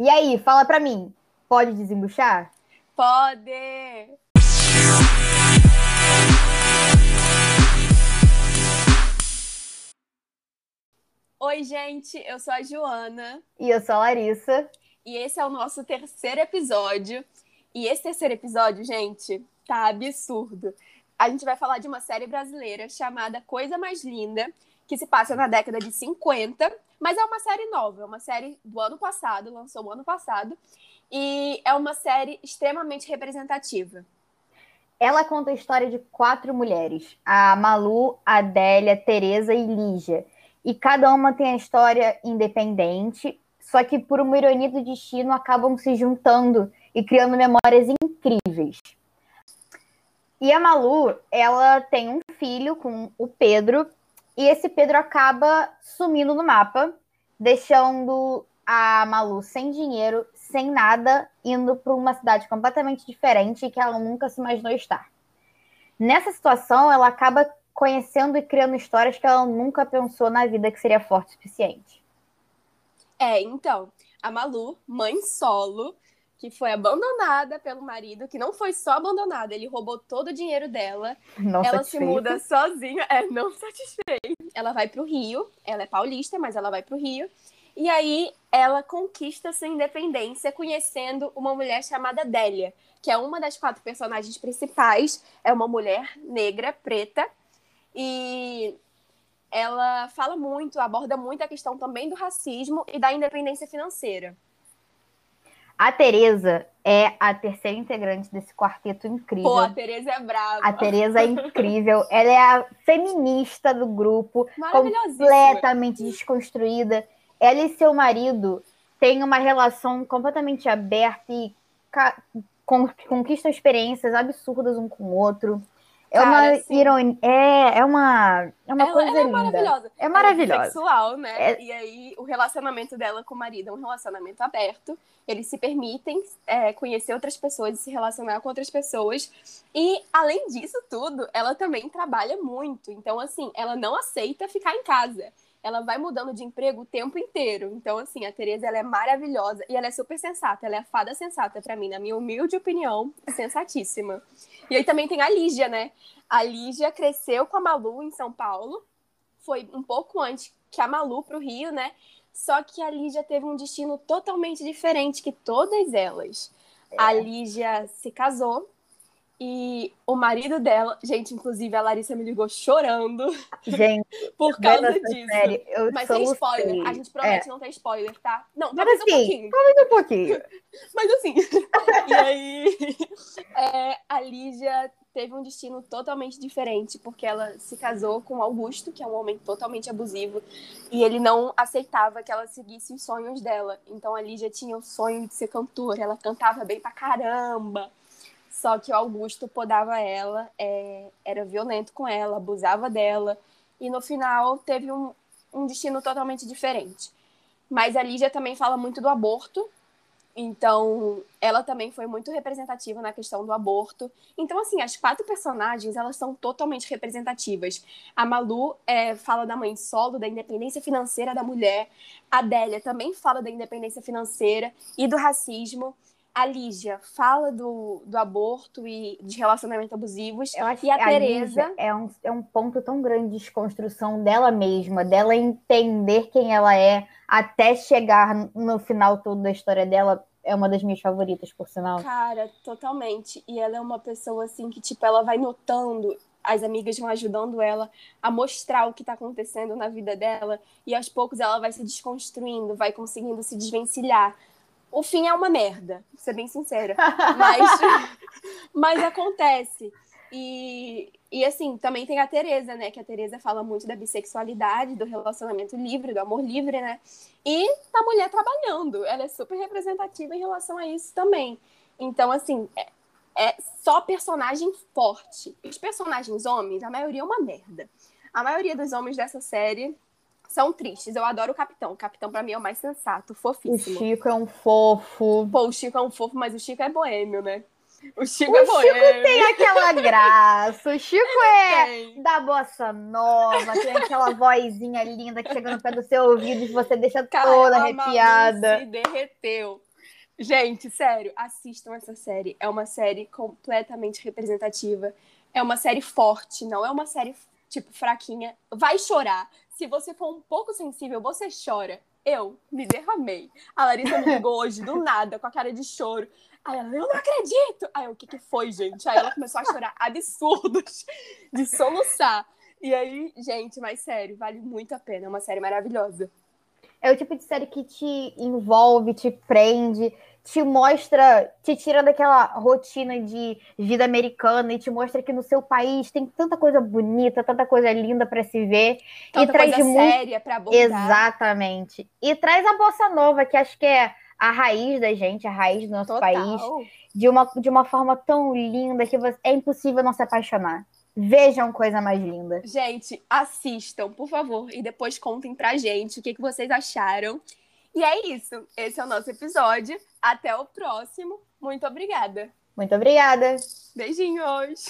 E aí, fala pra mim, pode desembuchar? Pode! Oi, gente, eu sou a Joana. E eu sou a Larissa. E esse é o nosso terceiro episódio. E esse terceiro episódio, gente, tá absurdo. A gente vai falar de uma série brasileira chamada Coisa Mais Linda, que se passa na década de 50, mas é uma série nova, é uma série do ano passado, lançou no ano passado, e é uma série extremamente representativa. Ela conta a história de quatro mulheres: a Malu, a Adélia, Teresa e Lígia e cada uma tem a história independente, só que por uma ironia do destino acabam se juntando e criando memórias incríveis. E a Malu, ela tem um filho com o Pedro, e esse Pedro acaba sumindo no mapa, deixando a Malu sem dinheiro, sem nada, indo para uma cidade completamente diferente que ela nunca se imaginou estar. Nessa situação, ela acaba conhecendo e criando histórias que ela nunca pensou na vida que seria forte o suficiente. É, então, a Malu, mãe solo, que foi abandonada pelo marido, que não foi só abandonada, ele roubou todo o dinheiro dela. Não ela satisfeita. se muda sozinha, é, não satisfeita. Ela vai pro Rio, ela é paulista, mas ela vai pro Rio. E aí ela conquista sua independência conhecendo uma mulher chamada Délia, que é uma das quatro personagens principais. É uma mulher negra, preta, e ela fala muito, aborda muito a questão também do racismo e da independência financeira. A Teresa é a terceira integrante desse quarteto incrível. Pô, a Teresa é brava. A Teresa é incrível. Ela é a feminista do grupo, completamente desconstruída. Ela e seu marido têm uma relação completamente aberta e conquistam experiências absurdas um com o outro. É Cara, uma assim- ironia, é, é uma, é uma ela, coisa ela é linda. maravilhosa. É maravilhosa. Ela é sexual, né? É- E aí, o relacionamento dela com o marido é um relacionamento aberto. Eles se permitem é, conhecer outras pessoas e se relacionar com outras pessoas. E, além disso tudo, ela também trabalha muito. Então, assim, ela não aceita ficar em casa. Ela vai mudando de emprego o tempo inteiro. Então, assim, a Tereza, ela é maravilhosa. E ela é super sensata. Ela é a fada sensata pra mim, na minha humilde opinião. Sensatíssima. E aí também tem a Lígia, né? A Lígia cresceu com a Malu em São Paulo. Foi um pouco antes que a Malu pro Rio, né? Só que a Lígia teve um destino totalmente diferente que todas elas. A Lígia se casou e o marido dela, gente, inclusive a Larissa me ligou chorando Gente, por causa disso. série, Mas sem spoiler. A gente promete não ter spoiler, tá? Não, talvez um assim, pouquinho. talvez um pouquinho. Mas assim, e aí é, a Lígia teve um destino totalmente diferente, porque ela se casou com Augusto, que é um homem totalmente abusivo, e ele não aceitava que ela seguisse os sonhos dela. Então a Lígia tinha o sonho de ser cantora, ela cantava bem pra caramba. Só que o Augusto podava ela, é, era violento com ela, abusava dela, e no final teve um, um destino totalmente diferente. Mas a Lígia também fala muito do aborto, então, ela também foi muito representativa na questão do aborto. Então, assim, as quatro personagens, elas são totalmente representativas. A Malu é, fala da mãe solo, da independência financeira da mulher. A Délia também fala da independência financeira e do racismo. A Lígia fala do, do aborto e de relacionamento abusivos. Eu acho e a que a Tereza... É um, é um ponto tão grande de desconstrução dela mesma, dela entender quem ela é, até chegar no final todo da história dela. É uma das minhas favoritas, por sinal. Cara, totalmente. E ela é uma pessoa assim que, tipo, ela vai notando, as amigas vão ajudando ela a mostrar o que tá acontecendo na vida dela, e aos poucos ela vai se desconstruindo, vai conseguindo se desvencilhar. O fim é uma merda, vou ser bem sincera. Mas, mas acontece. E, e assim, também tem a Tereza, né? Que a Tereza fala muito da bissexualidade, do relacionamento livre, do amor livre, né? E da mulher trabalhando. Ela é super representativa em relação a isso também. Então, assim, é, é só personagem forte. Os personagens homens, a maioria é uma merda. A maioria dos homens dessa série são tristes. Eu adoro o Capitão. O Capitão, pra mim, é o mais sensato, O fofíssimo. Chico é um fofo. Pô, o Chico é um fofo, mas o Chico é boêmio, né? O Chico O é Chico boêmio. tem aquela graça. O Chico é Tem. da bossa nova, tem aquela vozinha linda que chega no pé do seu ouvido e você deixa Cara, toda arrepiada. se derreteu. Gente, sério, assistam essa série. É uma série completamente representativa. É uma série forte, não é uma série, tipo, fraquinha. Vai chorar. Se você for um pouco sensível, você chora. Eu me derramei. A Larissa me ligou hoje do nada, com a cara de choro. Aí ela, eu não acredito! Aí eu, o que, que foi, gente? Aí ela começou a chorar absurdos de soluçar. E aí, gente, mas sério, vale muito a pena. É uma série maravilhosa. É o tipo de série que te envolve, te prende, te mostra, te tira daquela rotina de vida americana e te mostra que no seu país tem tanta coisa bonita, tanta coisa linda para se ver tanta e traz coisa muito séria para abordar. exatamente e traz a bossa nova que acho que é a raiz da gente, a raiz do nosso Total. país de uma de uma forma tão linda que você, é impossível não se apaixonar. Vejam coisa mais linda. Gente, assistam, por favor, e depois contem pra gente o que, que vocês acharam. E é isso. Esse é o nosso episódio. Até o próximo. Muito obrigada. Muito obrigada. Beijinhos.